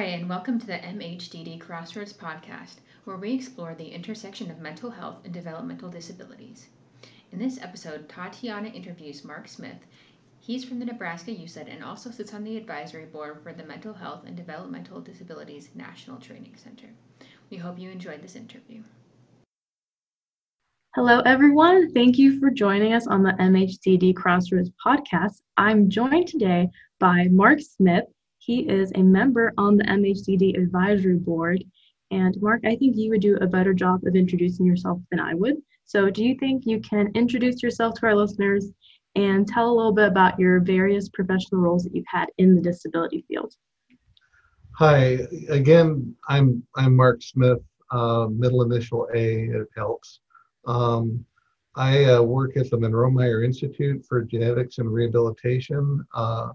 Hi, and welcome to the MHDD Crossroads podcast, where we explore the intersection of mental health and developmental disabilities. In this episode, Tatiana interviews Mark Smith. He's from the Nebraska UCEDD and also sits on the advisory board for the Mental Health and Developmental Disabilities National Training Center. We hope you enjoyed this interview. Hello, everyone. Thank you for joining us on the MHDD Crossroads podcast. I'm joined today by Mark Smith. He is a member on the MHDD advisory board. And Mark, I think you would do a better job of introducing yourself than I would. So, do you think you can introduce yourself to our listeners and tell a little bit about your various professional roles that you've had in the disability field? Hi, again, I'm I'm Mark Smith, uh, middle initial A. It helps. Um, I uh, work at the Munroe-Meyer Institute for Genetics and Rehabilitation. Uh,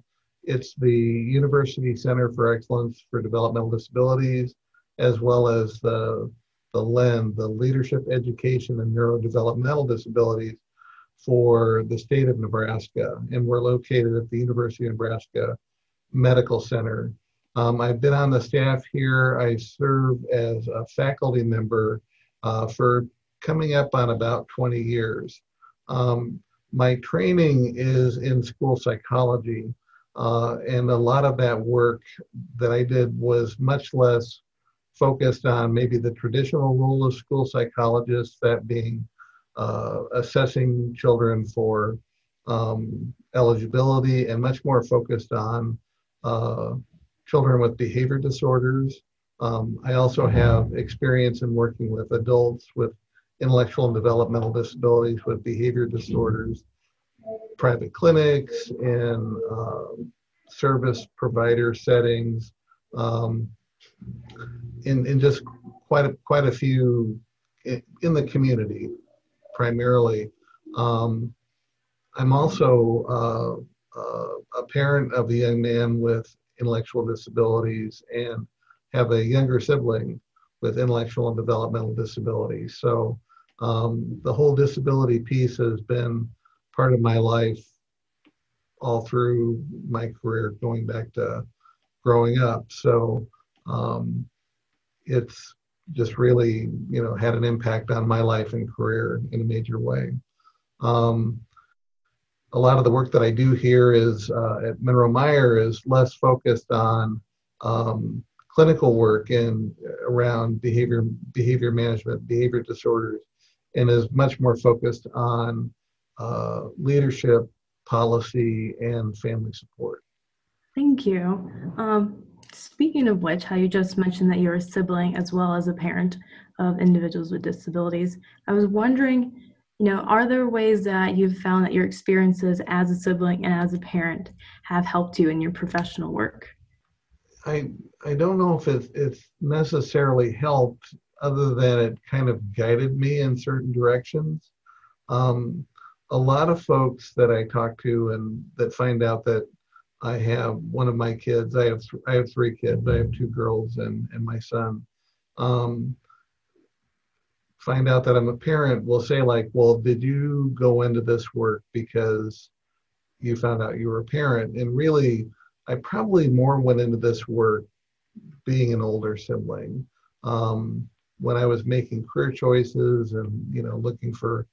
it's the University Center for Excellence for Developmental Disabilities, as well as the, the LEND, the Leadership Education and Neurodevelopmental Disabilities for the state of Nebraska. And we're located at the University of Nebraska Medical Center. Um, I've been on the staff here. I serve as a faculty member uh, for coming up on about 20 years. Um, my training is in school psychology, uh, and a lot of that work that I did was much less focused on maybe the traditional role of school psychologists, that being uh, assessing children for um, eligibility, and much more focused on uh, children with behavior disorders. Um, I also have experience in working with adults with intellectual and developmental disabilities with behavior disorders, private clinics, and um, service provider settings, um, in, in just quite a, quite a few in, in the community, primarily. Um, I'm also uh, uh, a parent of a young man with intellectual disabilities and have a younger sibling with intellectual and developmental disabilities. So um, the whole disability piece has been part of my life all through my career, going back to growing up. So um, it's just really, you know, had an impact on my life and career in a major way. Um, a lot of the work that I do here is uh, at Munroe-Meyer is less focused on um, clinical work and around behavior behavior management, behavior disorders, and is much more focused on uh, leadership, policy, and family support. Thank you. Um, speaking of which, how you just mentioned that you're a sibling as well as a parent of individuals with disabilities, I was wondering, you know, are there ways that you've found that your experiences as a sibling and as a parent have helped you in your professional work? I I don't know if it's it's necessarily helped other than it kind of guided me in certain directions. Um, a lot of folks that I talk to and that find out that I have one of my kids, I have th- I have three kids, I have two girls and and my son. Um, find out that I'm a parent will say like, well, did you go into this work because you found out you were a parent? And really, I probably more went into this work being an older sibling. Um, when I was making career choices and you know looking for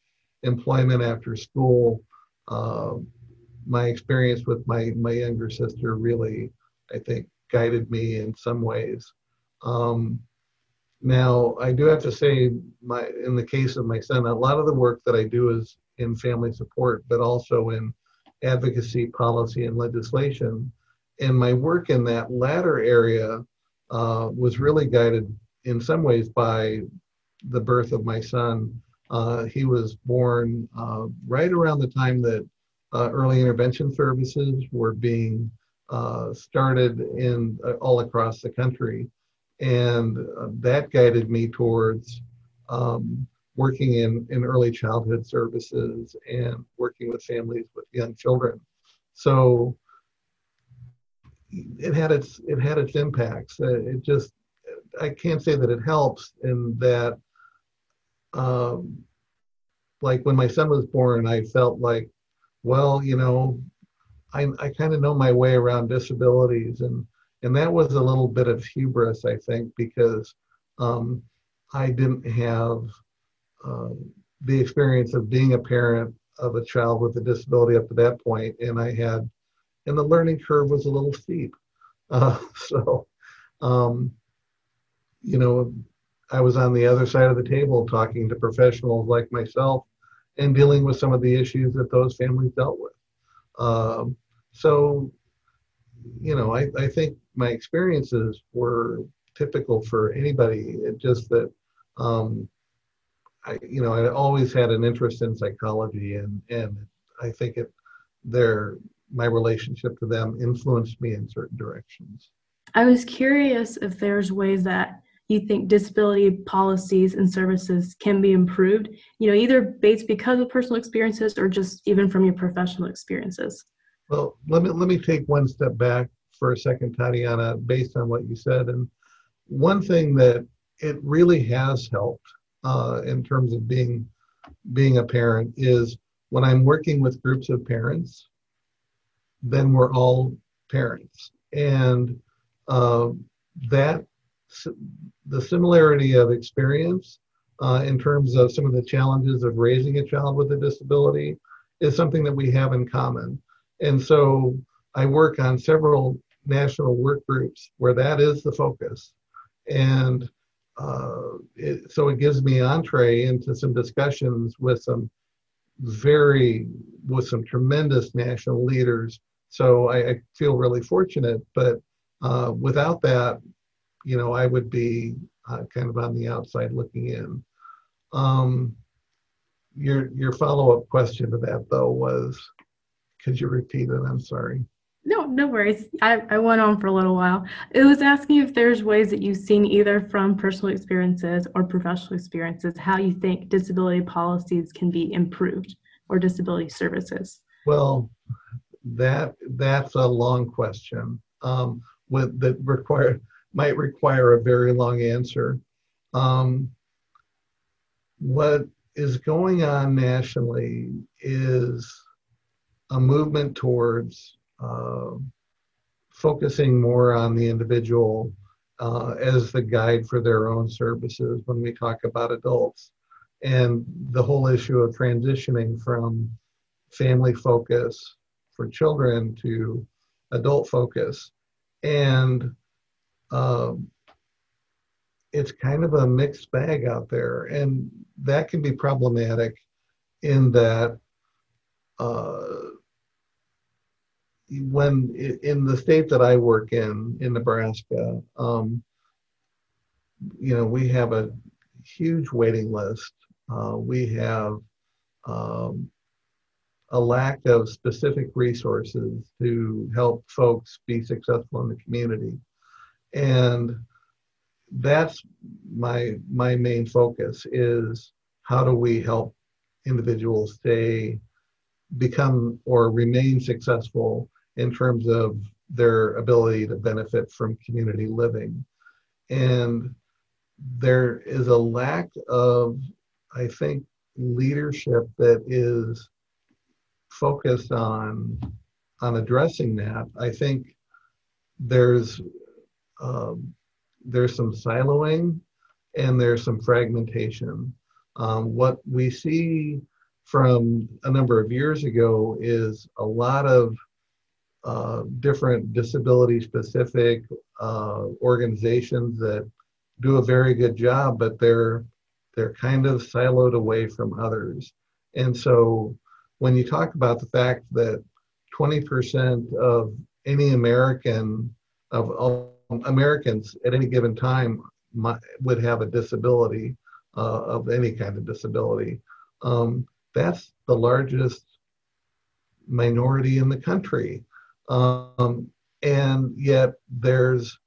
employment after school, uh, my experience with my my younger sister really, I think, guided me in some ways. Um, now, I do have to say, my in the case of my son, a lot of the work that I do is in family support, but also in advocacy, policy, and legislation. And my work in that latter area uh, was really guided in some ways by the birth of my son. Uh, he was born uh, right around the time that uh, early intervention services were being uh, started in uh, all across the country, and uh, that guided me towards um, working in, in early childhood services and working with families with young children. So it had its it had its impacts. It just I can't say that it helps in that, um, like when my son was born, I felt like, well, you know, I, I kind of know my way around disabilities and and that was a little bit of hubris, I think, because um, I didn't have um, the experience of being a parent of a child with a disability up to that point, and I had, and the learning curve was a little steep. Uh, so, um, you know, I was on the other side of the table talking to professionals like myself and dealing with some of the issues that those families dealt with. Um, so, you know, I, I think my experiences were typical for anybody. It just that, um, I, you know, I always had an interest in psychology, and and I think it, their my relationship to them influenced me in certain directions. I was curious if there's ways that you think disability policies and services can be improved, you know, either based because of personal experiences or just even from your professional experiences? Well, let me let me take one step back for a second, Tatiana, based on what you said. And one thing that it really has helped uh, in terms of being being a parent is when I'm working with groups of parents, then we're all parents, and uh, that the similarity of experience uh, in terms of some of the challenges of raising a child with a disability is something that we have in common. And so I work on several national work groups where that is the focus. And uh, it, so it gives me entree into some discussions with some very, with some tremendous national leaders. So I, I feel really fortunate, but uh, without that, you know, I would be uh, kind of on the outside looking in. Um, your your follow up question to that though was, could you repeat it? I'm sorry. No, no worries. I, I went on for a little while. It was asking if there's ways that you've seen either from personal experiences or professional experiences how you think disability policies can be improved or disability services. Well, that that's a long question um, with that require might require a very long answer. Um, what is going on nationally is a movement towards uh, focusing more on the individual uh, as the guide for their own services when we talk about adults. And the whole issue of transitioning from family focus for children to adult focus. And um, it's kind of a mixed bag out there, and that can be problematic in that uh, when in the state that I work in, in Nebraska, um, you know, we have a huge waiting list. Uh, we have um, a lack of specific resources to help folks be successful in the community and that's my my main focus is how do we help individuals stay become or remain successful in terms of their ability to benefit from community living. And there is a lack of i think leadership that is focused on on addressing that. I think there's um, there's some siloing and there's some fragmentation. Um, what we see from a number of years ago is a lot of uh, different disability specific uh, organizations that do a very good job, but they're they're kind of siloed away from others. And so when you talk about the fact that 20% of any American of all Americans at any given time might, would have a disability uh, of any kind of disability. Um, that's the largest minority in the country. Um, and yet there's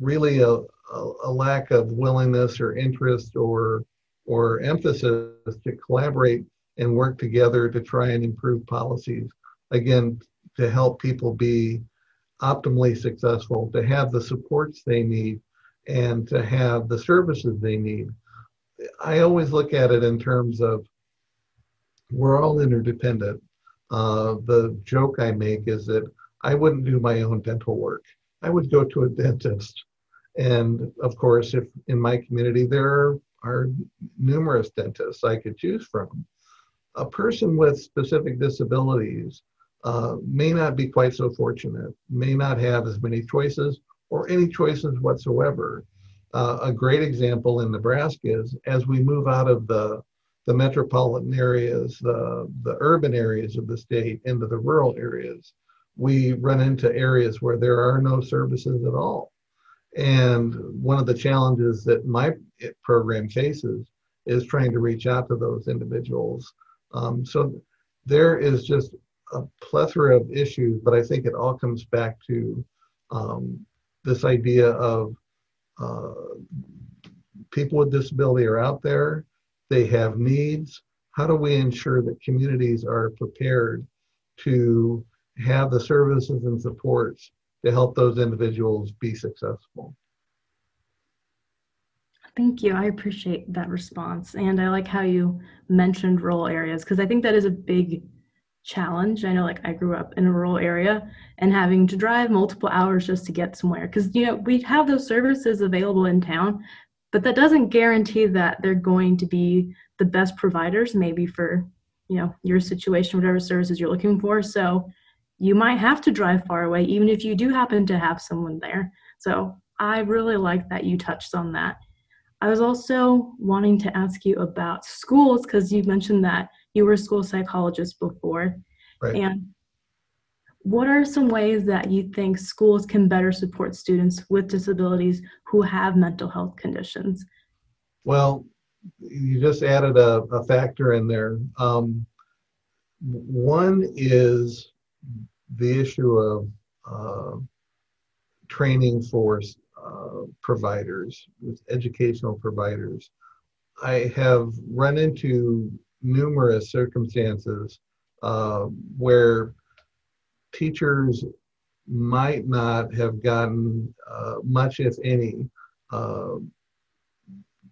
really a, a, a, lack of willingness or interest or, or emphasis to collaborate and work together to try and improve policies. Again, to help people be optimally successful, to have the supports they need, and to have the services they need. I always look at it in terms of we're all interdependent. Uh, the joke I make is that I wouldn't do my own dental work. I would go to a dentist. And of course, if in my community there are numerous dentists I could choose from, a person with specific disabilities uh, may not be quite so fortunate, may not have as many choices or any choices whatsoever. Uh, a great example in Nebraska is as we move out of the the metropolitan areas, the, the urban areas of the state into the rural areas, we run into areas where there are no services at all. And one of the challenges that my program faces is trying to reach out to those individuals. Um, so there is just a plethora of issues, but I think it all comes back to um, this idea of uh, people with disability are out there, they have needs. How do we ensure that communities are prepared to have the services and supports to help those individuals be successful? Thank you. I appreciate that response. And I like how you mentioned rural areas because I think that is a big challenge. I know like I grew up in a rural area and having to drive multiple hours just to get somewhere because you know we have those services available in town, but that doesn't guarantee that they're going to be the best providers maybe for you know your situation whatever services you're looking for. So you might have to drive far away even if you do happen to have someone there. So I really like that you touched on that. I was also wanting to ask you about schools because you mentioned that you were a school psychologist before. Right. And what are some ways that you think schools can better support students with disabilities who have mental health conditions? Well, you just added a, a factor in there. Um, one is the issue of uh, training for uh, providers, with educational providers. I have run into numerous circumstances uh, where teachers might not have gotten uh, much, if any, uh,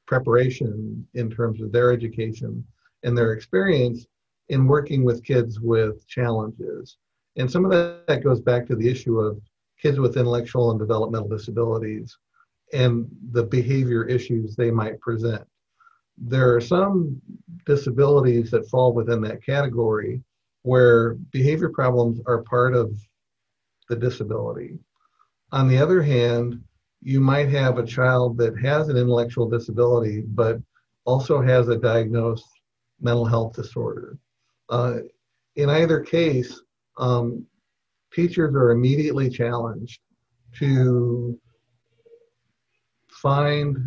preparation in terms of their education and their experience in working with kids with challenges. And some of that goes back to the issue of kids with intellectual and developmental disabilities and the behavior issues they might present. There are some disabilities that fall within that category where behavior problems are part of the disability. On the other hand, you might have a child that has an intellectual disability but also has a diagnosed mental health disorder. Uh, in either case, um, teachers are immediately challenged to find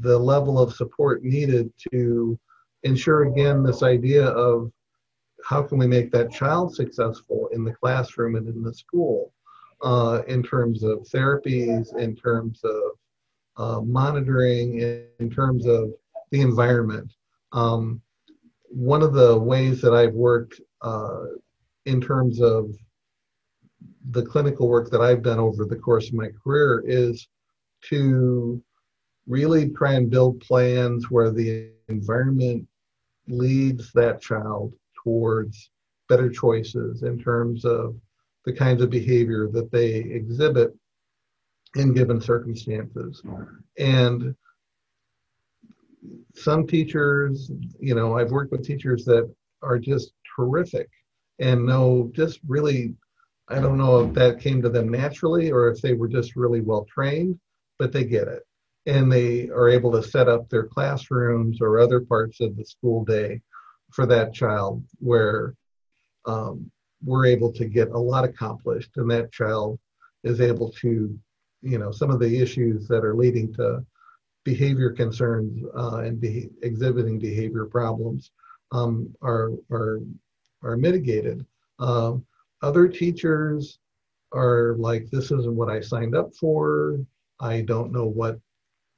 the level of support needed to ensure again this idea of how can we make that child successful in the classroom and in the school uh, in terms of therapies, in terms of uh, monitoring, in terms of the environment. Um, one of the ways that I've worked uh, in terms of the clinical work that I've done over the course of my career is to really try and build plans where the environment leads that child towards better choices in terms of the kinds of behavior that they exhibit in given circumstances. And some teachers, you know, I've worked with teachers that are just terrific and know just really, I don't know if that came to them naturally or if they were just really well trained, but they get it. And they are able to set up their classrooms or other parts of the school day for that child where um, we're able to get a lot accomplished and that child is able to you know some of the issues that are leading to behavior concerns uh, and be- exhibiting behavior problems um, are, are, are mitigated. Um, other teachers are like, this isn't what I signed up for. I don't know what,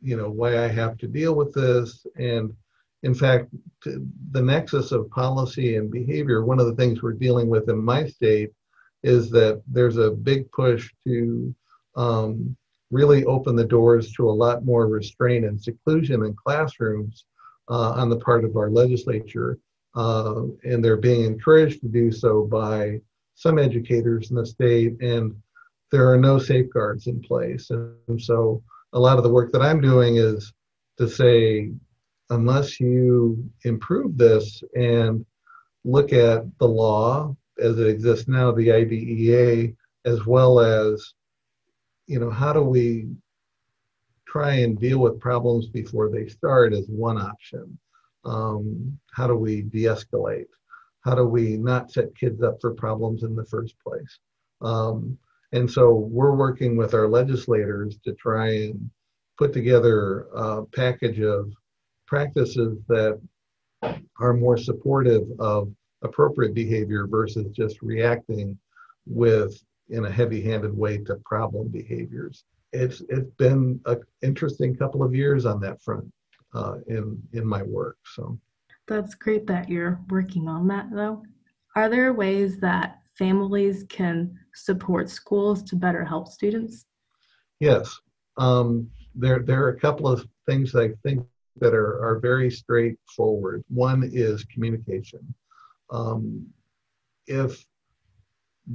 you know, why I have to deal with this. And in fact, the nexus of policy and behavior, one of the things we're dealing with in my state is that there's a big push to um, really open the doors to a lot more restraint and seclusion in classrooms uh, on the part of our legislature. Uh, and they're being encouraged to do so by some educators in the state and there are no safeguards in place. And so a lot of the work that I'm doing is to say, unless you improve this and look at the law as it exists now, the IDEA, as well as, you know, how do we try and deal with problems before they start is one option. Um, how do we de escalate? How do we not set kids up for problems in the first place? Um, and so we're working with our legislators to try and put together a package of practices that are more supportive of appropriate behavior versus just reacting with in a heavy-handed way to problem behaviors it's it's been an interesting couple of years on that front uh, in in my work. So that's great that you're working on that, though. Are there ways that families can support schools to better help students? Yes, um, there there are a couple of things I think that are are very straightforward. One is communication. Um, if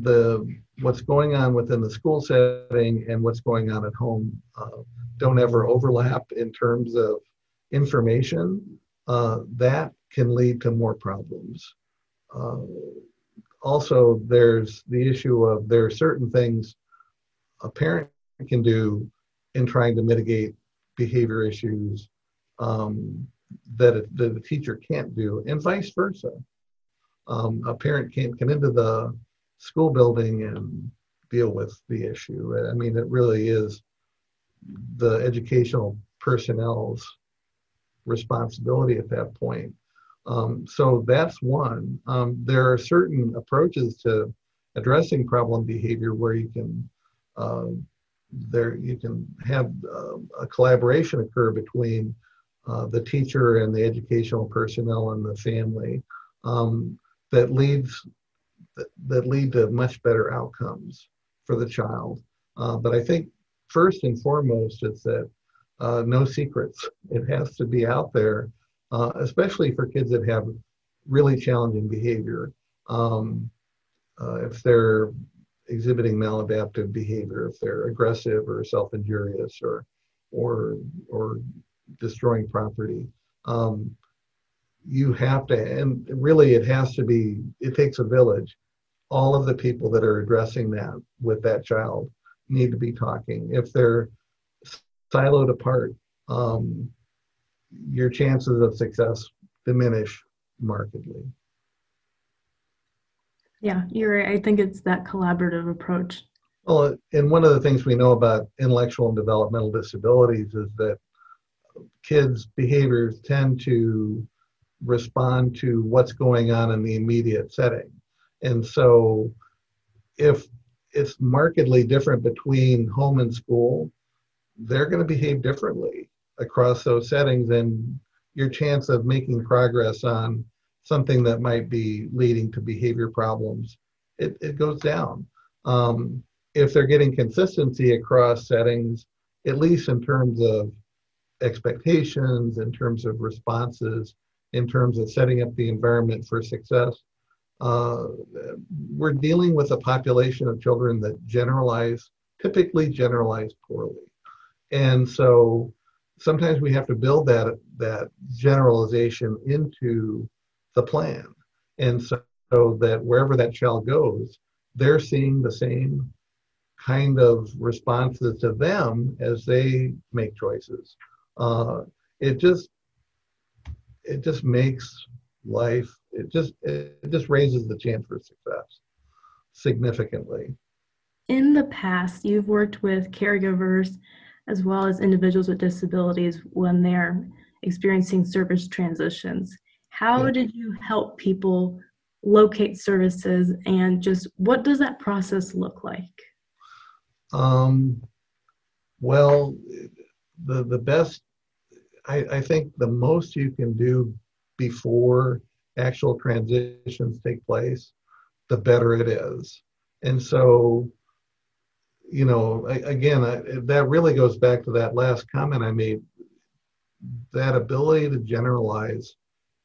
the what's going on within the school setting and what's going on at home uh, don't ever overlap in terms of information, uh, that can lead to more problems. Uh, also, there's the issue of there are certain things a parent can do in trying to mitigate behavior issues um, that, a, that a teacher can't do, and vice versa. Um, a parent can't come into the school building and deal with the issue. I mean, it really is the educational personnel's responsibility at that point. Um, so that's one. Um, there are certain approaches to addressing problem behavior where you can uh, there you can have uh, a collaboration occur between uh, the teacher and the educational personnel and the family um, that leads that, lead to much better outcomes for the child. Uh, but I think first and foremost, it's that uh, no secrets. It has to be out there, uh, especially for kids that have really challenging behavior. Um, uh, if they're exhibiting maladaptive behavior, if they're aggressive or self-injurious or or or destroying property, um, you have to, and really it has to be. It takes a village all of the people that are addressing that with that child need to be talking. If they're siloed apart, um, your chances of success diminish markedly. Yeah, you're right. I think it's that collaborative approach. Well, and one of the things we know about intellectual and developmental disabilities is that kids' behaviors tend to respond to what's going on in the immediate setting. And so if it's markedly different between home and school, they're going to behave differently across those settings and your chance of making progress on something that might be leading to behavior problems, it, it goes down. Um, if they're getting consistency across settings, at least in terms of expectations, in terms of responses, in terms of setting up the environment for success, uh, we're dealing with a population of children that generalize, typically generalize poorly. And so sometimes we have to build that, that generalization into the plan. And so, so that wherever that child goes, they're seeing the same kind of responses to them as they make choices. Uh, it just it just makes life it just it just raises the chance for success significantly in the past you've worked with caregivers as well as individuals with disabilities when they're experiencing service transitions. How did you help people locate services and just what does that process look like? Um, well the the best I, I think the most you can do before actual transitions take place, the better it is. And so, you know, again, that really goes back to that last comment I made. That ability to generalize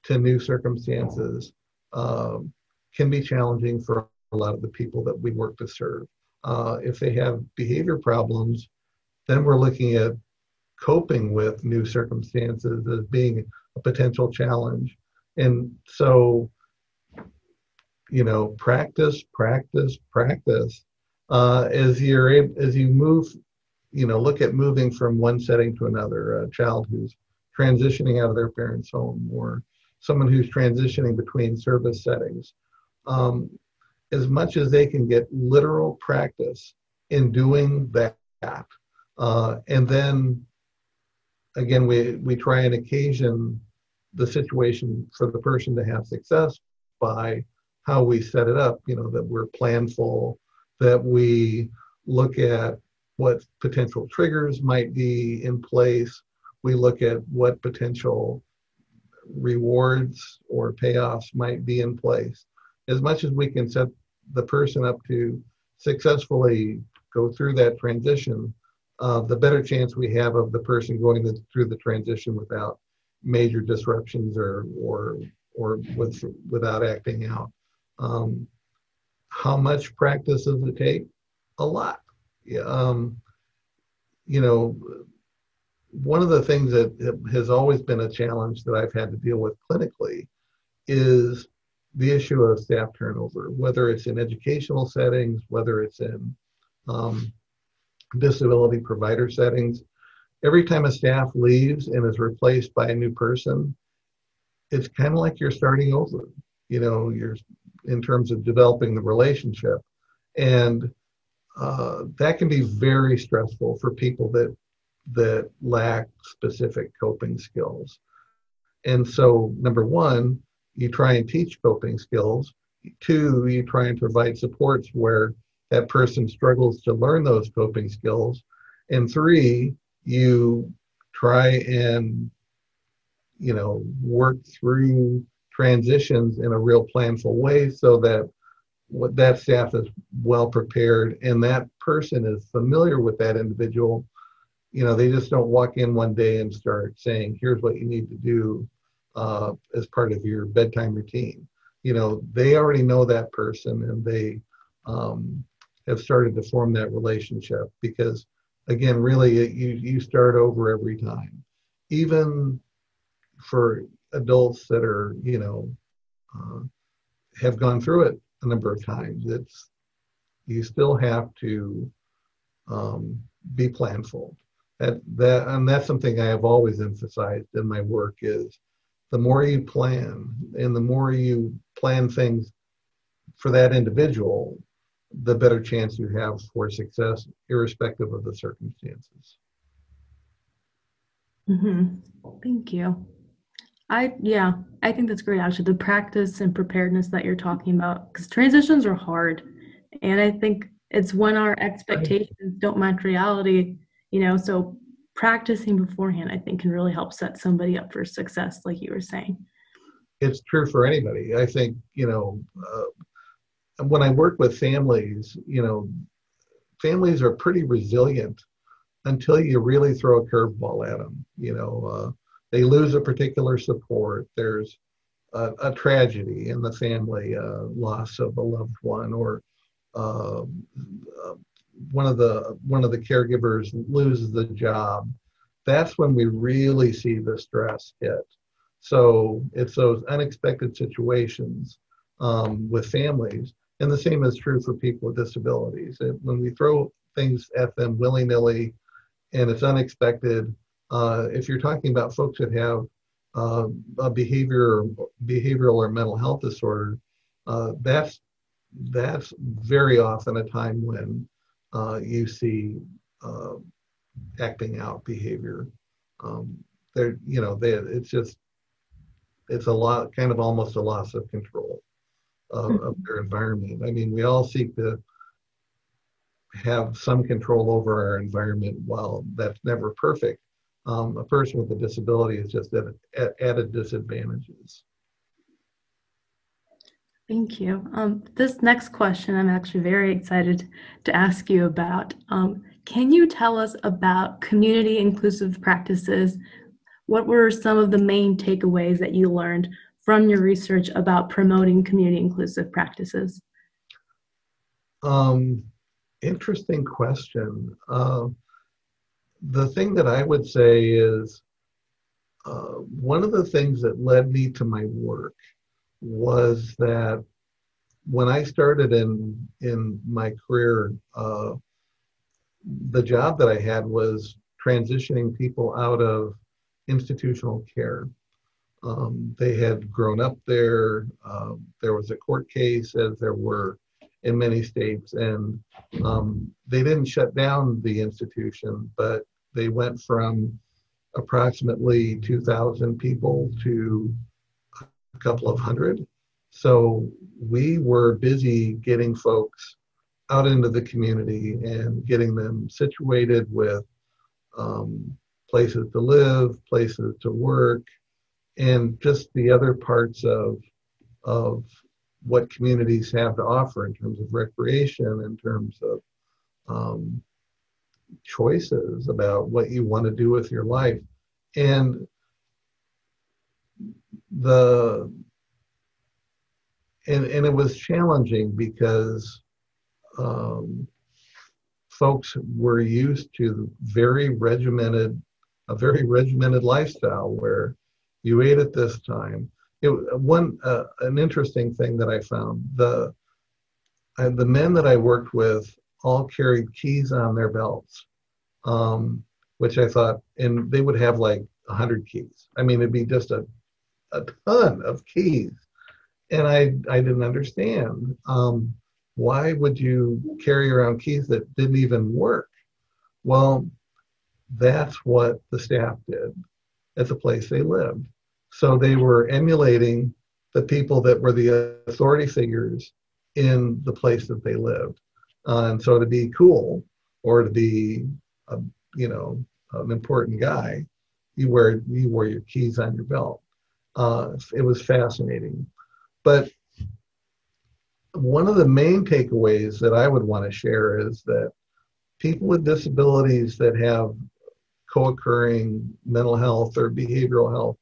to new circumstances um, can be challenging for a lot of the people that we work to serve. Uh, if they have behavior problems, then we're looking at coping with new circumstances as being a potential challenge. And so, you know, practice, practice, practice. Uh, as you're able, as you move, you know, look at moving from one setting to another. A child who's transitioning out of their parents' home, or someone who's transitioning between service settings. Um, as much as they can get literal practice in doing that, uh, and then again, we, we try and occasion the situation for the person to have success by how we set it up, you know, that we're planful, that we look at what potential triggers might be in place. We look at what potential rewards or payoffs might be in place. As much as we can set the person up to successfully go through that transition, uh, the better chance we have of the person going the, through the transition without major disruptions or or or with, without acting out. Um, how much practice does it take? A lot. Um, you know, one of the things that has always been a challenge that I've had to deal with clinically is the issue of staff turnover, whether it's in educational settings, whether it's in um, disability provider settings. Every time a staff leaves and is replaced by a new person, it's kind of like you're starting over. You know, you're in terms of developing the relationship, and uh, that can be very stressful for people that that lack specific coping skills. And so, number one, you try and teach coping skills. Two, you try and provide supports where that person struggles to learn those coping skills. And three, you try and you know work through transitions in a real planful way so that what that staff is well prepared and that person is familiar with that individual. You know they just don't walk in one day and start saying here's what you need to do uh, as part of your bedtime routine. You know they already know that person and they um, have started to form that relationship because again really you you start over every time. Even for adults that are you know uh, have gone through it a number of times it's you still have to um, be planful that that and that's something i have always emphasized in my work is the more you plan and the more you plan things for that individual the better chance you have for success, irrespective of the circumstances. Mm-hmm. Thank you. I yeah, I think that's great. Actually, the practice and preparedness that you're talking about, because transitions are hard, and I think it's when our expectations don't match reality. You know, so practicing beforehand, I think, can really help set somebody up for success, like you were saying. It's true for anybody. I think you know. Uh, when I work with families, you know, families are pretty resilient until you really throw a curveball at them. You know, uh, they lose a particular support. There's a, a tragedy in the family, uh, loss of a loved one, or uh, one of the one of the caregivers loses the job. That's when we really see the stress hit. So it's those unexpected situations um, with families and the same is true for people with disabilities. When we throw things at them willy nilly and it's unexpected, uh, if you're talking about folks that have uh, a behavior, behavioral or mental health disorder, uh, that's that's very often a time when uh, you see uh, acting out behavior. Um, there, you know, they, it's just it's a lot, kind of almost a loss of control of, of their environment. I mean, we all seek to have some control over our environment. While that's never perfect, um, a person with a disability is just at, at added disadvantages. Thank you. Um, this next question I'm actually very excited to ask you about. Um, can you tell us about community inclusive practices? What were some of the main takeaways that you learned from your research about promoting community inclusive practices? Um, interesting question. Uh, the thing that I would say is uh, one of the things that led me to my work was that when I started in in my career, uh, the job that I had was transitioning people out of institutional care. Um, they had grown up there. Uh, there was a court case, as there were in many states, and um, they didn't shut down the institution, but they went from approximately 2,000 people to a couple of hundred. So we were busy getting folks out into the community and getting them situated with um, places to live, places to work, and just the other parts of of what communities have to offer in terms of recreation, in terms of um, choices about what you want to do with your life, and the and and it was challenging because um, folks were used to very regimented, a very regimented lifestyle where you ate at this time. It, one uh, an interesting thing that I found the the men that I worked with all carried keys on their belts, um, which I thought, and they would have like a hundred keys. I mean, it'd be just a a ton of keys, and I I didn't understand. Um, why would you carry around keys that didn't even work? Well, that's what the staff did at the place they lived. So they were emulating the people that were the authority figures in the place that they lived. And so to be cool or to be, a, you know, an important guy, you wear you wear your keys on your belt. Uh, it was fascinating, but one of the main takeaways that I would want to share is that people with disabilities that have co-occurring mental health or behavioral health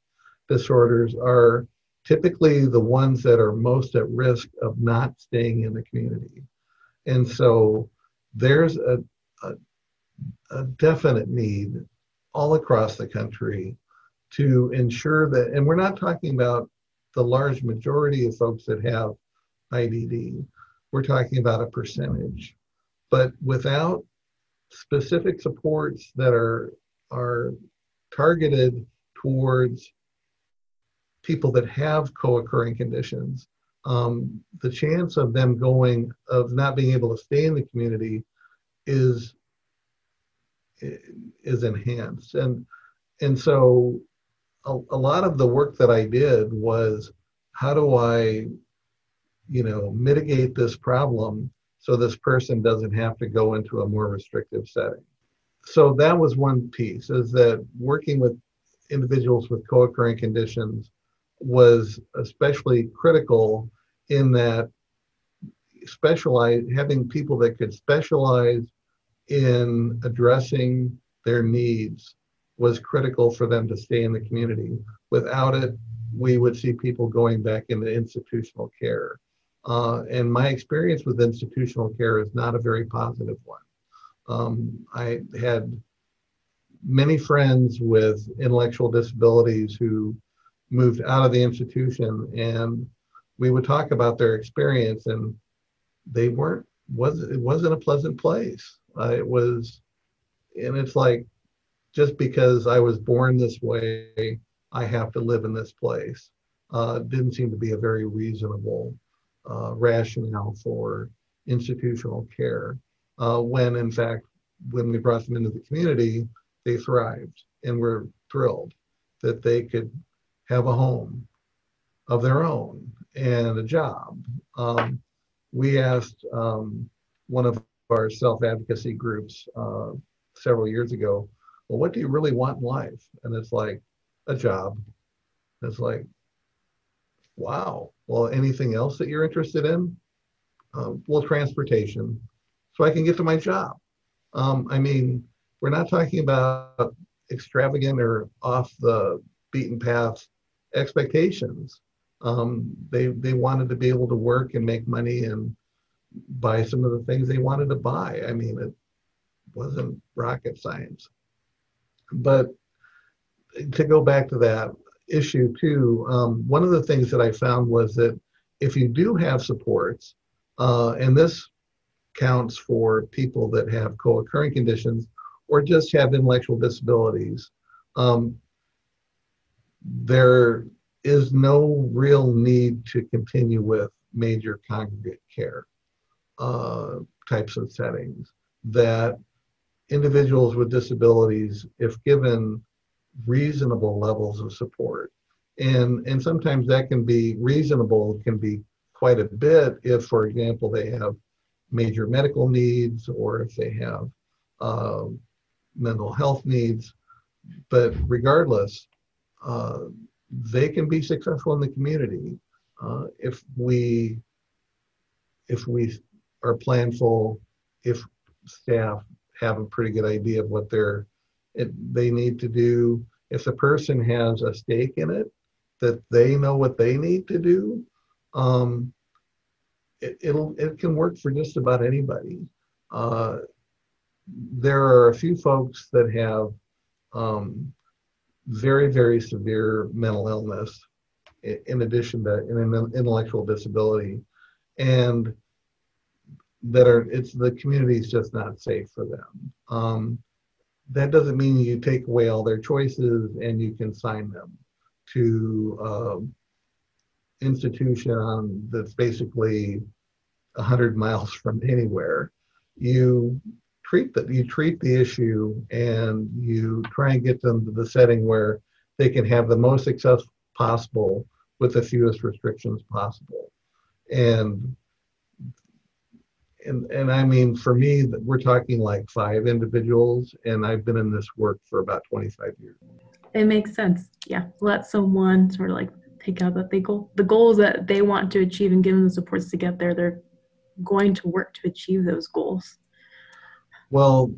disorders are typically the ones that are most at risk of not staying in the community. And so there's a, a, a definite need all across the country to ensure that, and we're not talking about the large majority of folks that have IDD. We're talking about a percentage. But without specific supports that are, are targeted towards people that have co-occurring conditions, um, the chance of them going, of not being able to stay in the community is is enhanced. And and so a, a lot of the work that I did was how do I you know, mitigate this problem so this person doesn't have to go into a more restrictive setting. So that was one piece is that working with individuals with co-occurring conditions was especially critical in that specialize having people that could specialize in addressing their needs was critical for them to stay in the community. Without it, we would see people going back into institutional care. Uh, and my experience with institutional care is not a very positive one. Um, I had many friends with intellectual disabilities who moved out of the institution and we would talk about their experience and they weren't was it wasn't a pleasant place. Uh, it was and it's like just because i was born this way i have to live in this place. Uh, didn't seem to be a very reasonable uh, rationale for institutional care, uh, when in fact, when we brought them into the community, they thrived and were thrilled that they could have a home of their own and a job. Um, we asked um, one of our self advocacy groups uh, several years ago, well, what do you really want in life? And it's like, a job. It's like, wow. Well, anything else that you're interested in? Uh, well, transportation, so I can get to my job. Um, I mean, we're not talking about extravagant or off the beaten path expectations. Um, they they wanted to be able to work and make money and buy some of the things they wanted to buy. I mean, it wasn't rocket science. But to go back to that issue too, um, one of the things that I found was that if you do have supports, uh, and this counts for people that have co-occurring conditions or just have intellectual disabilities, um, there is no real need to continue with major congregate care uh, types of settings. That individuals with disabilities, if given reasonable levels of support, and and sometimes that can be reasonable, can be quite a bit if, for example, they have major medical needs or if they have uh, mental health needs. But regardless, uh, they can be successful in the community uh, if we if we are planful, if staff have a pretty good idea of what they're it, they need to do. If the person has a stake in it, that they know what they need to do, um, it, it'll it can work for just about anybody. Uh, there are a few folks that have um, very, very severe mental illness in addition to an intellectual disability and that are it's the community is just not safe for them. Um, that doesn't mean you take away all their choices and you can sign them to um, institution that's basically 100 miles from anywhere. You treat that you treat the issue and you try and get them to the setting where they can have the most success possible with the fewest restrictions possible. And and and i mean for me we're talking like five individuals and i've been in this work for about 25 years. It makes sense. Yeah. Let someone sort of like take out that they goal the goals that they want to achieve and give them the supports to get there they're going to work to achieve those goals well,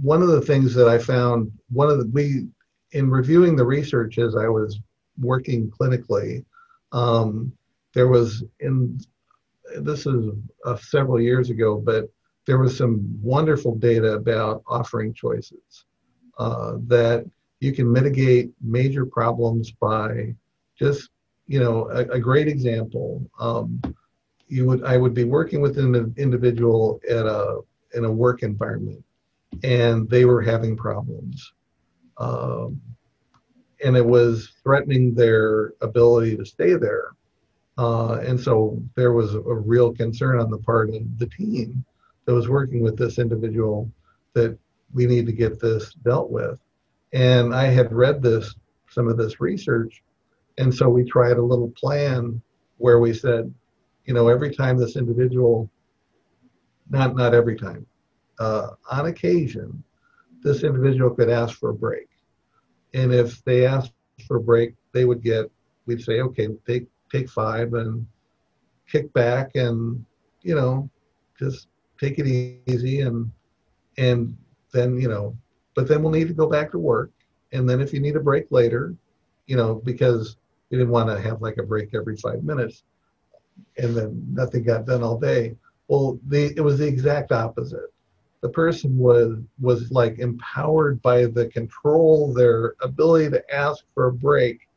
one of the things that I found, one of the, we, in reviewing the research as I was working clinically, um, there was in, this is uh, several years ago, but there was some wonderful data about offering choices uh, that you can mitigate major problems by just, you know, a, a great example. Um, you would, I would be working with an individual at a in a work environment and they were having problems. Um, and it was threatening their ability to stay there. Uh, and so there was a real concern on the part of the team that was working with this individual that we need to get this dealt with. And I had read this, some of this research. And so we tried a little plan where we said, you know, every time this individual not not every time. Uh, on occasion, this individual could ask for a break, and if they asked for a break, they would get. We'd say, okay, take take five and kick back, and you know, just take it easy, and and then you know, but then we'll need to go back to work, and then if you need a break later, you know, because we didn't want to have like a break every five minutes, and then nothing got done all day well, the, it was the exact opposite. The person was was like empowered by the control their ability to ask for a break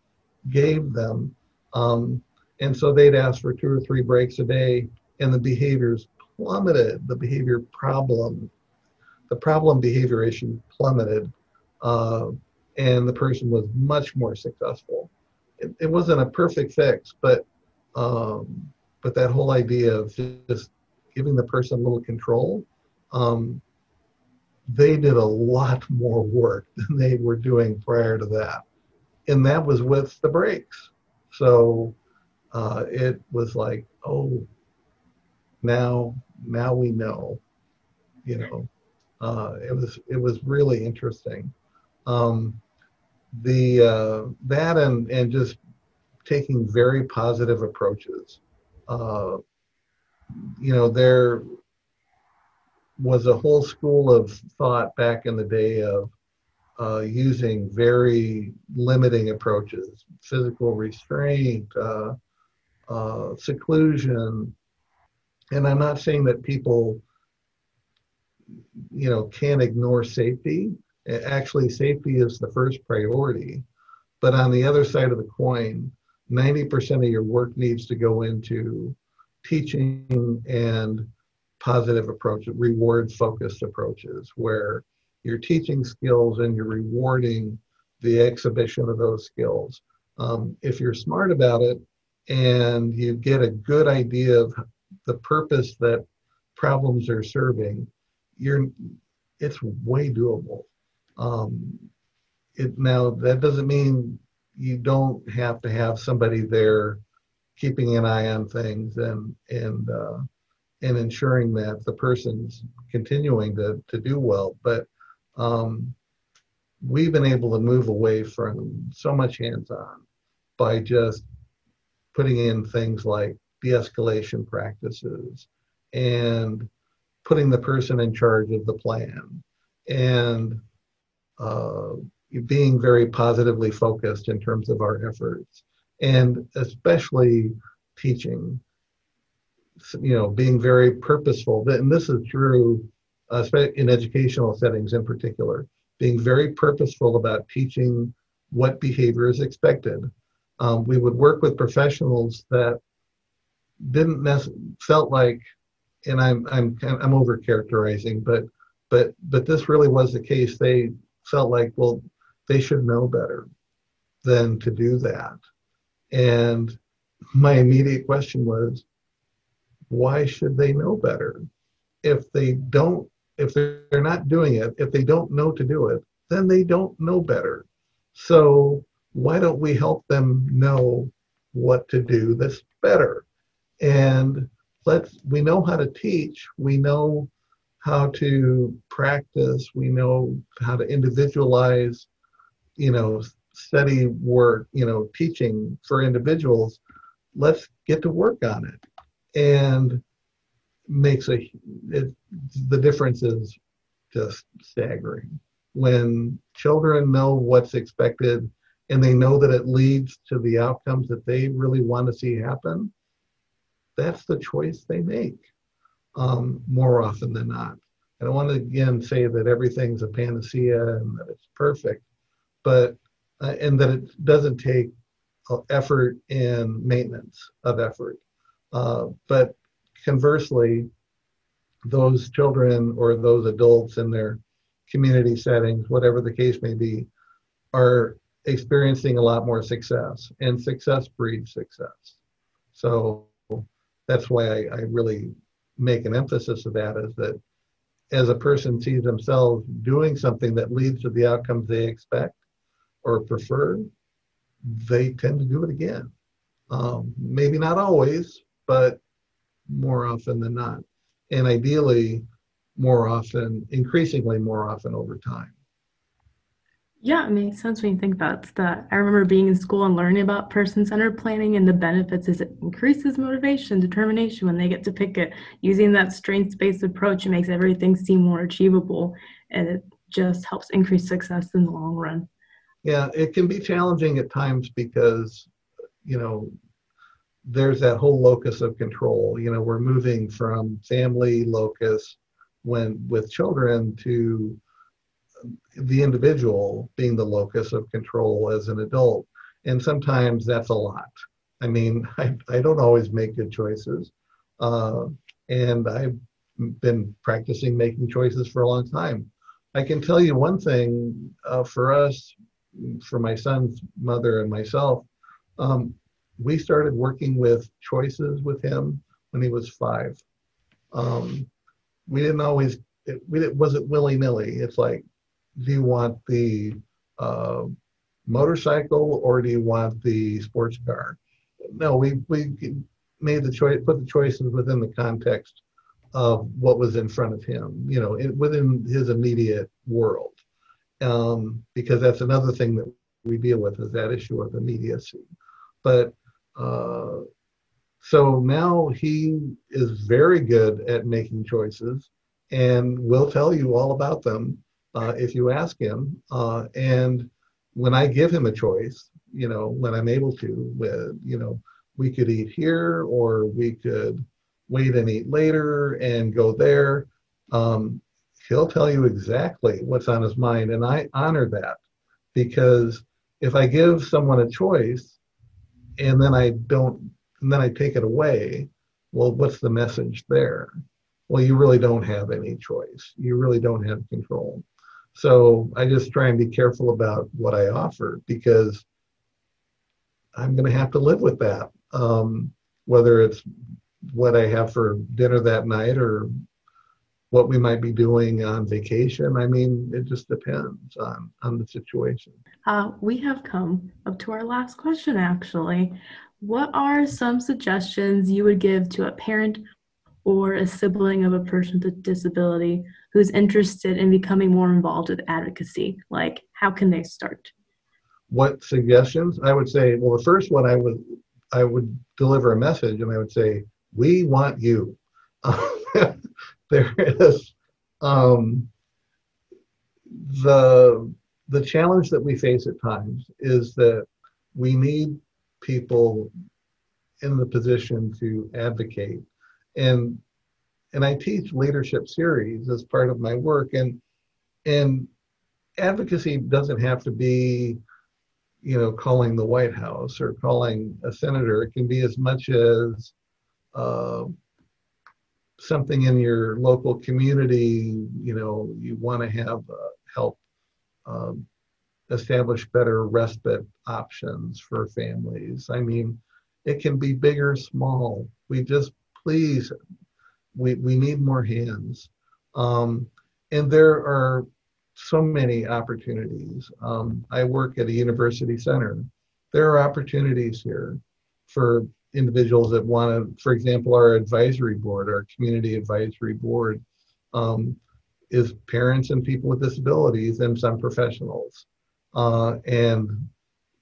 gave them, um, and so they'd ask for two or three breaks a day, and the behaviors plummeted. The behavior problem, the problem behavior issue plummeted, uh, and the person was much more successful. It, it wasn't a perfect fix, but um, but that whole idea of just giving the person a little control, um, they did a lot more work than they were doing prior to that. And that was with the breaks. So uh, it was like, oh, now now we know, you know. Uh, it was it was really interesting. Um, the uh, that and and just taking very positive approaches. Uh, you know, there was a whole school of thought back in the day of uh, using very limiting approaches, physical restraint, uh, uh, seclusion, and I'm not saying that people, you know, can't ignore safety. Actually, safety is the first priority. But on the other side of the coin, 90% of your work needs to go into teaching and positive approach, reward focused approaches, where you're teaching skills and you're rewarding the exhibition of those skills. Um, if you're smart about it and you get a good idea of the purpose that problems are serving, you're it's way doable. Um, it now that doesn't mean you don't have to have somebody there keeping an eye on things and and uh, and ensuring that the person's continuing to to do well. But um, we've been able to move away from so much hands-on by just putting in things like de-escalation practices and putting the person in charge of the plan and uh, being very positively focused in terms of our efforts and especially teaching you know being very purposeful. And this is true uh, in educational settings in particular being very purposeful about teaching what behavior is expected. Um, we would work with professionals that didn't nec- felt like and i'm i'm i'm over characterizing but but but this really was the case. They felt like well they should know better than to do that and my immediate question was why should they know better? If they don't if they're not doing it if they don't know to do it then they don't know better. So why don't we help them know what to do that's better? And let's we know how to teach. We know how to practice. We know how to individualize you know study work you know teaching for individuals let's get to work on it and makes a it, the difference is just staggering when children know what's expected and they know that it leads to the outcomes that they really want to see happen that's the choice they make um, more often than not. I don't want to again say that everything's a panacea and that it's perfect, but uh, and that it doesn't take uh, effort and maintenance of effort. Uh, but conversely, those children or those adults in their community settings, whatever the case may be, are experiencing a lot more success, and success breeds success. So that's why I, I really make an emphasis of that is that as a person sees themselves doing something that leads to the outcomes they expect or prefer, they tend to do it again. Um, maybe not always, but more often than not. And ideally, more often, increasingly more often over time. Yeah, it makes sense when you think about that. I remember being in school and learning about person-centered planning and the benefits is it increases motivation, determination when they get to pick it. Using that strengths-based approach, it makes everything seem more achievable and it just helps increase success in the long run. Yeah, it can be challenging at times because, you know, there's that whole locus of control. You know, we're moving from family locus when with children to the individual being the locus of control as an adult. And sometimes that's a lot. I mean, I, I don't always make good choices. Uh, and I've been practicing making choices for a long time. I can tell you one thing uh, for us, for my son's mother and myself, um, we started working with choices with him when he was five. Um, we didn't always, it, we, it wasn't willy nilly. It's like, do you want the uh, motorcycle or do you want the sports car? No, we, we made the choice, put the choices within the context of what was in front of him, you know, it, within his immediate world. Um, because that's another thing that we deal with is that issue of immediacy. But uh, so now he is very good at making choices and will tell you all about them uh, if you ask him. Uh, and when I give him a choice, you know, when I'm able to, with, you know, we could eat here or we could wait and eat later and go there. Um, he'll tell you exactly what's on his mind, and I honor that because if I give someone a choice and then I don't, and then I take it away, well, what's the message there? Well, you really don't have any choice. You really don't have control. So I just try and be careful about what I offer because I'm going to have to live with that. Um, whether it's what I have for dinner that night or what we might be doing on vacation. I mean, it just depends on, on the situation. Uh, we have come up to our last question, actually. What are some suggestions you would give to a parent or a sibling of a person with a disability who's interested in becoming more involved with advocacy? Like, how can they start? What suggestions? I would say, well, the first one I would I would deliver a message and I would say, "We want you." there is. Um, the the challenge that we face at times is that we need people in the position to advocate. And and I teach leadership series as part of my work and and advocacy doesn't have to be you know calling the White House or calling a senator. It can be as much as uh, something in your local community you know you want to have uh, help um, establish better respite options for families i mean it can be big or small we just please, we, we need more hands. Um, and there are so many opportunities. Um, I work at a university center. There are opportunities here for individuals that want to, for example, our advisory board, our community advisory board, um, is parents and people with disabilities and some professionals. Uh, and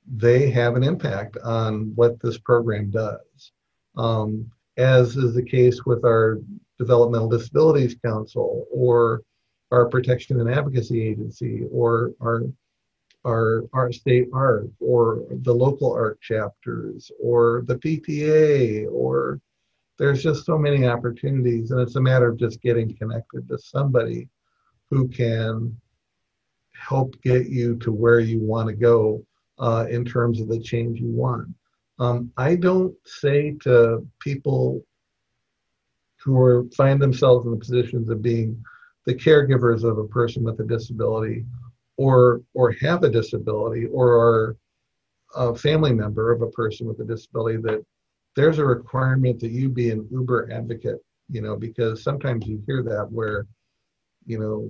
they have an impact on what this program does. Um, as is the case with our Developmental Disabilities Council or our Protection and Advocacy Agency or our our, our state ARC or the local ARC chapters or the PTA or there's just so many opportunities and it's a matter of just getting connected to somebody who can help get you to where you want to go uh, in terms of the change you want. Um, I don't say to people who are, find themselves in the positions of being the caregivers of a person with a disability or or have a disability or are a family member of a person with a disability that there's a requirement that you be an uber advocate you know because sometimes you hear that where you know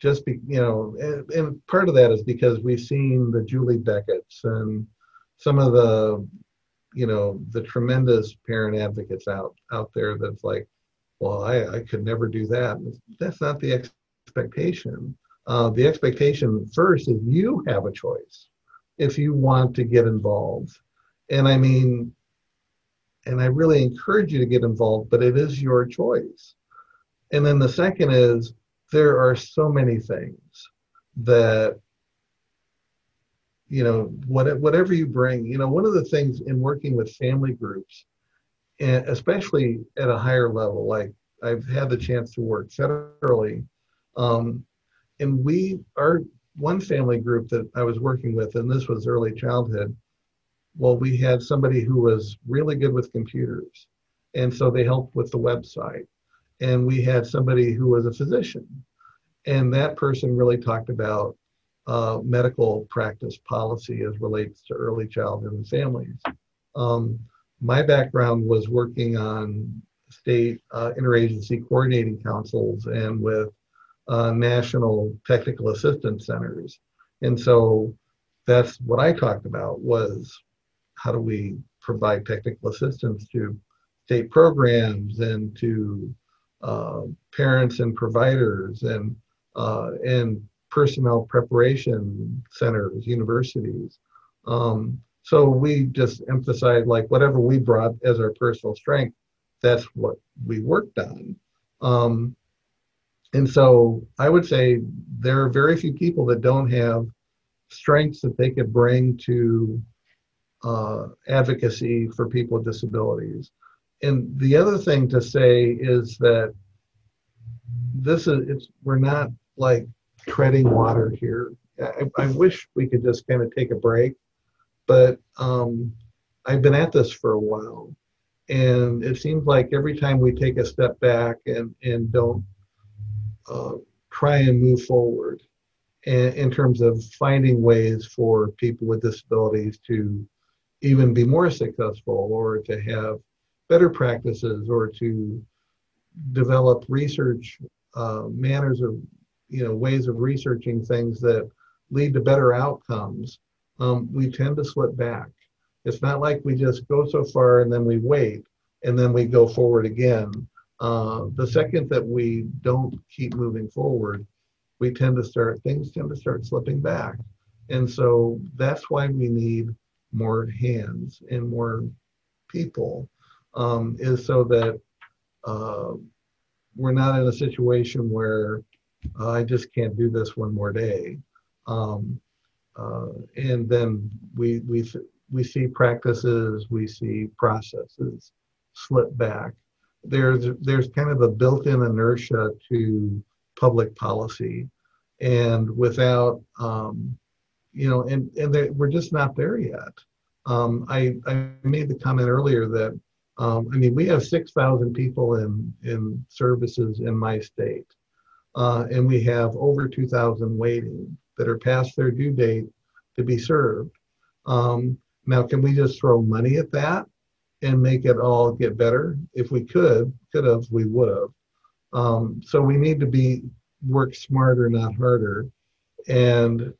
just be you know and, and part of that is because we've seen the julie beckett's and some of the you know the tremendous parent advocates out out there that's like well i, I could never do that. That's not the expectation uh, the expectation first is you have a choice if you want to get involved. And i mean and i really encourage you to get involved but it is your choice. And then the second is there are so many things that you know what, whatever you bring you know one of the things in working with family groups and especially at a higher level like i've had the chance to work federally um, and we our one family group that i was working with and this was early childhood well we had somebody who was really good with computers. And so they helped with the website. And we had somebody who was a physician. And that person really talked about uh, medical practice policy as relates to early childhood and families. Um, my background was working on state uh, interagency coordinating councils and with uh, national technical assistance centers. And so that's what I talked about was how do we provide technical assistance to state programs and to uh, parents and providers and uh, and personnel preparation centers, universities. Um, so we just emphasize like whatever we brought as our personal strength, that's what we worked on. Um, and so I would say there are very few people that don't have strengths that they could bring to uh, advocacy for people with disabilities. and the other thing to say is that this is it's we're not like treading water here. I, I wish we could just kind of take a break, but um, I've been at this for a while, and it seems like every time we take a step back and and don't uh, try and move forward in, in terms of finding ways for people with disabilities to even be more successful or to have better practices or to develop research uh, manners or you know ways of researching things that lead to better outcomes um, we tend to slip back. It's not like we just go so far and then we wait and then we go forward again uh, the second that we don't keep moving forward we tend to start things tend to start slipping back and so that's why we need more hands and more people um, is so that uh, we're not in a situation where uh, I just can't do this one more day. Um, uh, and then we, we, we see practices, we see processes slip back. There's, there's kind of a built-in inertia to public policy. And without, um, you know, and, and we're just not there yet. Um, I, I made the comment earlier that um, I mean, we have 6,000 people in, in services in my state, uh, and we have over 2,000 waiting that are past their due date to be served. Um, now, can we just throw money at that and make it all get better? If we could, could have, we would have. Um, so we need to be work smarter, not harder, and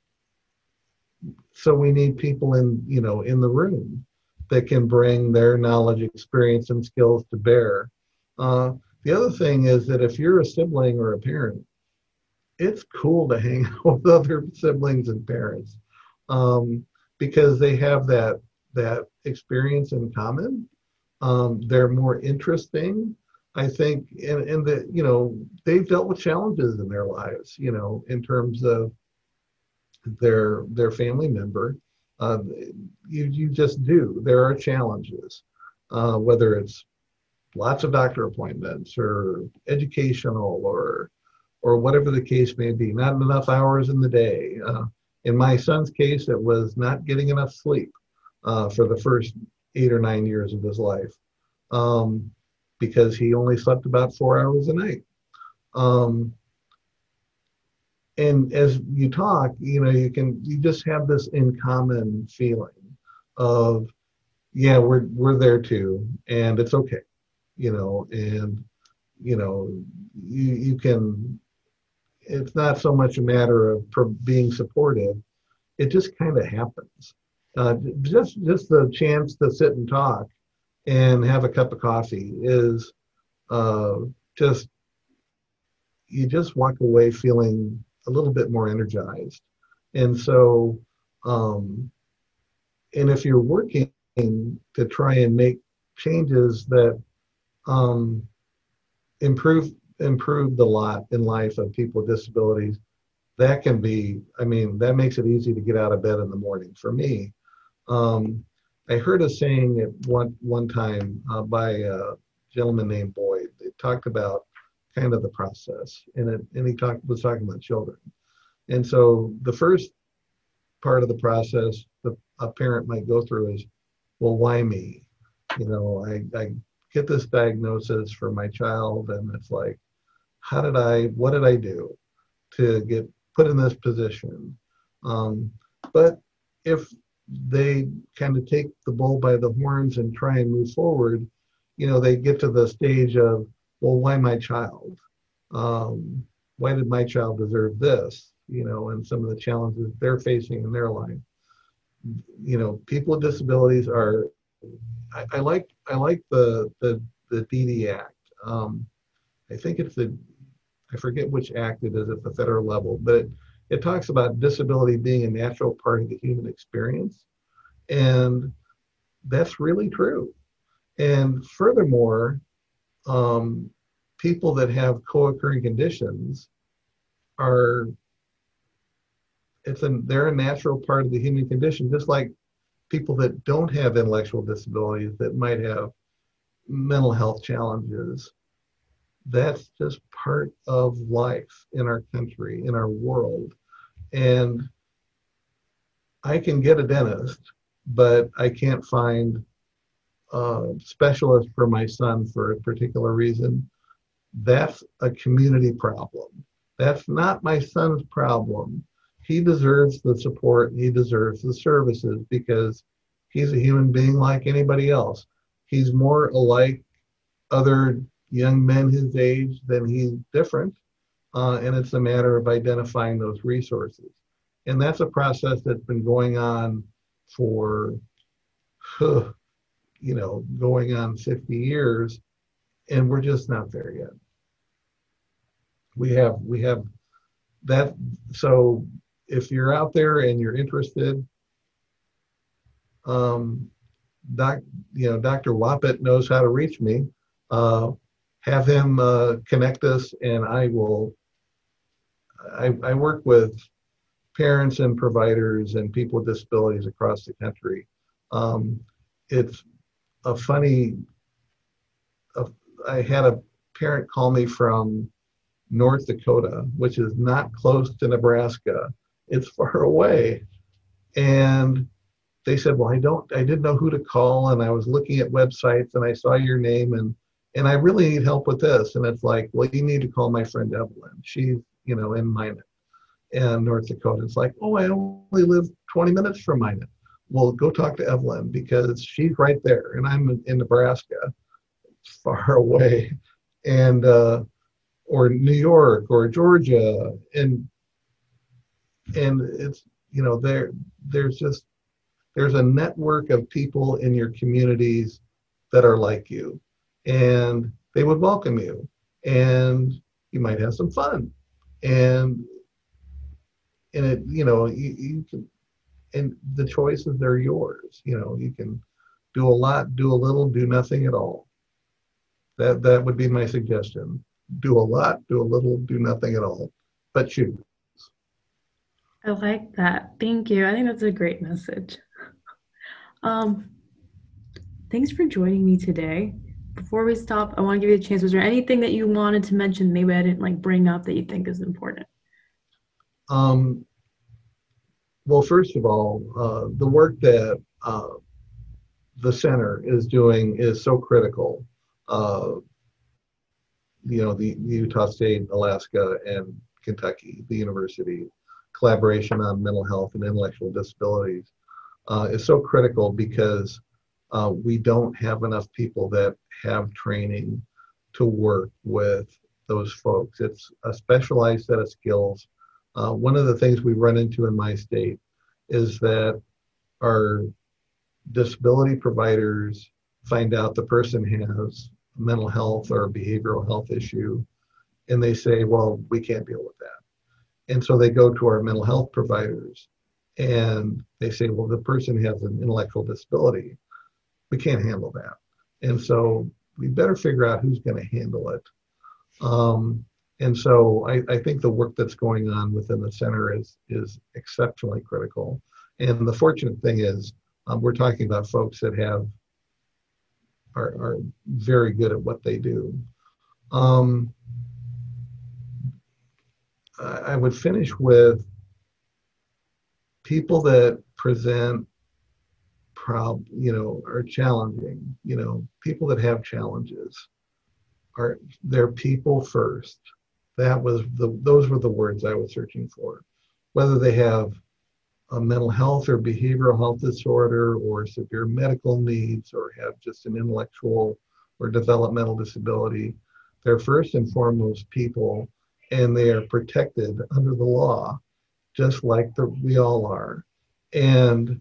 so we need people in you know in the room that can bring their knowledge, experience, and skills to bear. Uh, the other thing is that if you're a sibling or a parent, it's cool to hang out with other siblings and parents um, because they have that that experience in common. Um, they're more interesting, I think, and, and that you know they've dealt with challenges in their lives, you know, in terms of their their family member uh, you, you just do. There are challenges, uh, whether it's lots of doctor appointments or educational or or whatever the case may be. Not enough hours in the day. Uh, in my son's case, it was not getting enough sleep uh, for the first eight or nine years of his life um, because he only slept about four hours a night. Um, and as you talk, you know, you can you just have this in common feeling of, yeah, we're we're there too, and it's okay, you know, and you know, you you can. It's not so much a matter of being supportive; it just kind of happens. Uh, just just the chance to sit and talk and have a cup of coffee is uh, just you just walk away feeling a little bit more energized. And so, um, and if you're working to try and make changes that um, improve improve the lot in life of people with disabilities, that can be. I mean, that makes it easy to get out of bed in the morning. For me, um, I heard a saying at one one time uh, by a gentleman named Boyd. They talked about kind of the process. And it, and he talked was talking about children. And so the first part of the process the a parent might go through is, well, why me? You know, I, I get this diagnosis for my child, and it's like, how did I, what did I do to get put in this position? Um, but if they kind of take the bull by the horns and try and move forward, you know, they get to the stage of, well, why my child? Um, why did my child deserve this? You know, and some of the challenges they're facing in their life. You know, people with disabilities are. I, I like I like the the the DD Act. Um, I think it's the I forget which act it is at the federal level, but it, it talks about disability being a natural part of the human experience, and that's really true. And furthermore, um, people that have co-occurring conditions are it's a they're a natural part of the human condition just like people that don't have intellectual disabilities that might have mental health challenges. That's just part of life in our country, in our world. And I can get a dentist, but I can't find a specialist for my son for a particular reason. That's a community problem. That's not my son's problem. He deserves the support, he deserves the services because he's a human being like anybody else. He's more alike other young men his age than he's different. Uh, and it's a matter of identifying those resources. And that's a process that's been going on for, huh, you know, going on 50 years, and we're just not there yet. We have, we have that. So if you're out there and you're interested, um, doc, you know, Dr. Wappett knows how to reach me. Uh, have him uh, connect us, and I will. I, I work with parents and providers and people with disabilities across the country. Um, it's a funny. I had a parent call me from North Dakota, which is not close to Nebraska. It's far away, and they said, "Well, I don't. I didn't know who to call, and I was looking at websites, and I saw your name, and and I really need help with this." And it's like, "Well, you need to call my friend Evelyn. She's you know in Minot, and North Dakota." It's like, "Oh, I only live 20 minutes from Minot." Well, go talk to Evelyn because she's right there, and I'm in Nebraska, far away, and uh, or New York or Georgia, and and it's you know there there's just there's a network of people in your communities that are like you and they would welcome you and you might have some fun and and it you know you, you can and the choices are yours you know you can do a lot do a little do nothing at all. That that would be my suggestion. Do a lot do a little do nothing at all but choose. I like that. Thank you. I think that's a great message. Um, thanks for joining me today. Before we stop, I want to give you a chance. Was there anything that you wanted to mention? Maybe I didn't like bring up that you think is important. Um, well, first of all, uh, the work that uh, the center is doing is so critical. Uh, you know, the, the Utah State, Alaska, and Kentucky, the university collaboration on mental health and intellectual disabilities uh, is so critical because uh, we don't have enough people that have training to work with those folks. It's a specialized set of skills. Uh, one of the things we run into in my state is that our disability providers find out the person has a mental health or behavioral health issue and they say well we can't deal with that and so they go to our mental health providers and they say, well, the person has an intellectual disability. We can't handle that. And so we better figure out who's going to handle it. Um, and so I, I, think the work that's going on within the center is, is exceptionally critical. And the fortunate thing is, um, we're talking about folks that have are, are very good at what they do. Um, I, I would finish with people that present prob you know are challenging. You know people that have challenges are they're people first. That was the those were the words i was searching for. Whether they have a mental health or behavioral health disorder or severe medical needs or have just an intellectual or developmental disability they're first and foremost people and they are protected under the law just like the, we all are. And,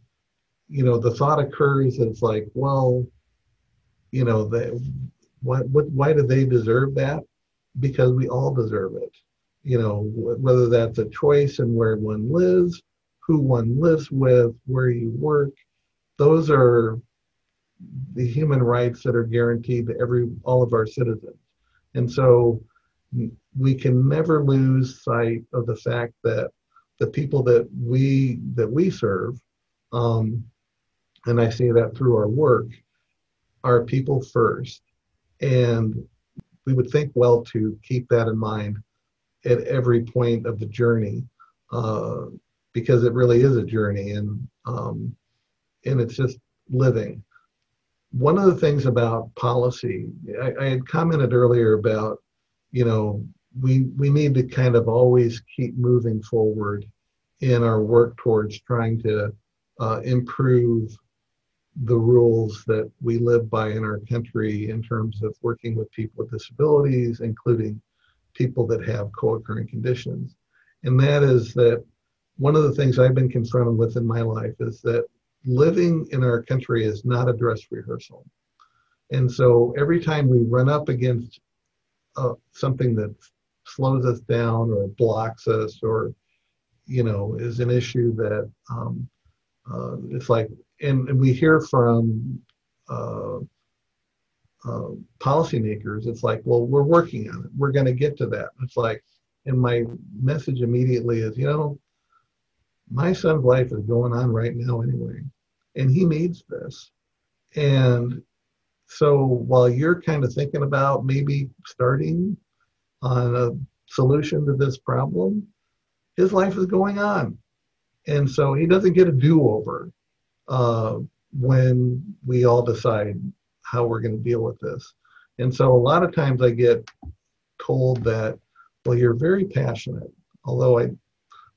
you know, the thought occurs that it's like, well, you know, they, what, what, why do they deserve that? Because we all deserve it. You know, whether that's a choice in where one lives, who one lives with, where you work, those are the human rights that are guaranteed to every all of our citizens. And so we can never lose sight of the fact that the people that we that we serve, um, and I say that through our work, are people first, And we would think well to keep that in mind at every point of the journey uh, because it really is a journey and um, and it's just living. One of the things about policy, I, I had commented earlier about, you know, we we need to kind of always keep moving forward in our work towards trying to uh, improve the rules that we live by in our country in terms of working with people with disabilities, including people that have co-occurring conditions. And that is that one of the things I've been confronted with in my life is that living in our country is not a dress rehearsal. And so every time we run up against uh, something that slows us down or blocks us or, you know, is an issue that um, uh, it's like, and, and, we hear from uh, uh, policymakers, it's like, well, we're working on it. We're going to get to that. It's like, and my message immediately is, you know, my son's life is going on right now anyway, and he needs this. And so while you're kind of thinking about maybe starting on a solution to this problem, his life is going on. And so he doesn't get a do over uh, when we all decide how we're going to deal with this. And so a lot of times I get told that, well, you're very passionate, although I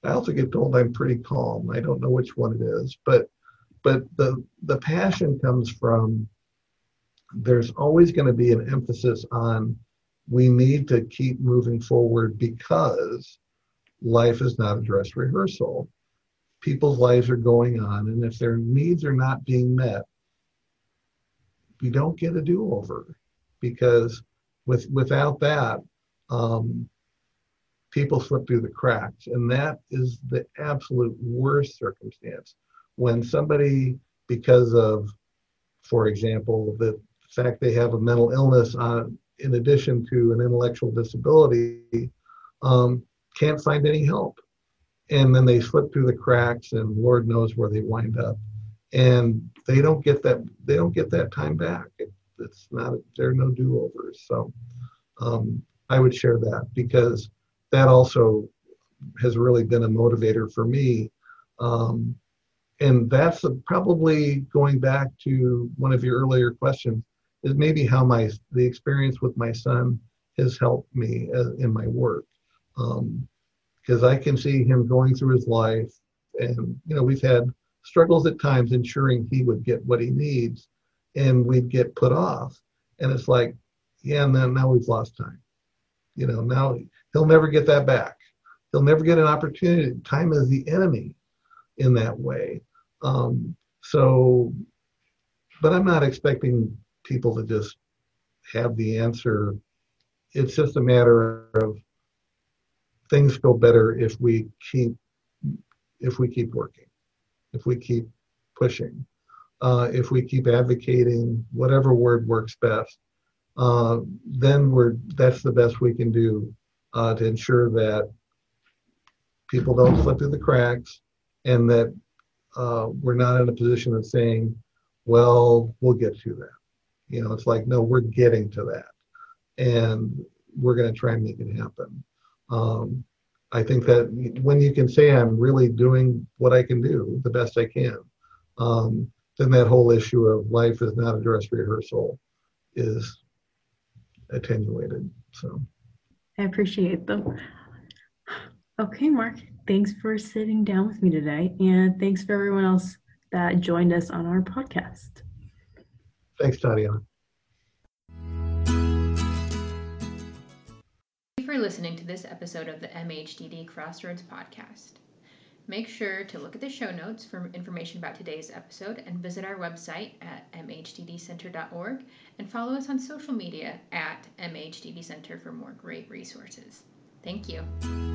I also get told I'm pretty calm. I don't know which one it is, but but the the passion comes from there's always going to be an emphasis on we need to keep moving forward because life is not a dress rehearsal. People's lives are going on, and if their needs are not being met, we don't get a do-over because with without that, um, people slip through the cracks. And that is the absolute worst circumstance. When somebody, because of, for example, the fact they have a mental illness uh, in addition to an intellectual disability, um, can't find any help. And then they slip through the cracks and Lord knows where they wind up. And they don't get that, they don't get that time back. It, it's not, there are no do-overs. So um, I would share that because that also has really been a motivator for me. Um, and that's a, probably going back to one of your earlier questions is maybe how my the experience with my son has helped me in my work because I can see him going through his life and you know we've had struggles at times ensuring he would get what he needs and we'd get put off and it's like yeah and then now we've lost time you know now He'll never get that back. He'll never get an opportunity. Time is the enemy in that way. Um, so, but I'm not expecting people to just have the answer. It's just a matter of things go better if we keep if we keep working, if we keep pushing, uh, if we keep advocating whatever word works best. Uh, then we're that's the best we can do uh, to ensure that people don't slip through the cracks and that uh, we're not in a position of saying, well, we'll get to that. You know, it's like, no, we're getting to that. And we're going to try and make it happen. Um, I think that when you can say I'm really doing what I can do, the best I can, um, then that whole issue of life is not a dress rehearsal is attenuated. So. I appreciate them. Okay, Mark, thanks for sitting down with me today. And thanks for everyone else that joined us on our podcast. Thanks, Tatiana. For listening to this episode of the MHDD Crossroads podcast. Make sure to look at the show notes for information about today's episode and visit our website at mhddcenter.org and follow us on social media at mhddcenter for more great resources. Thank you.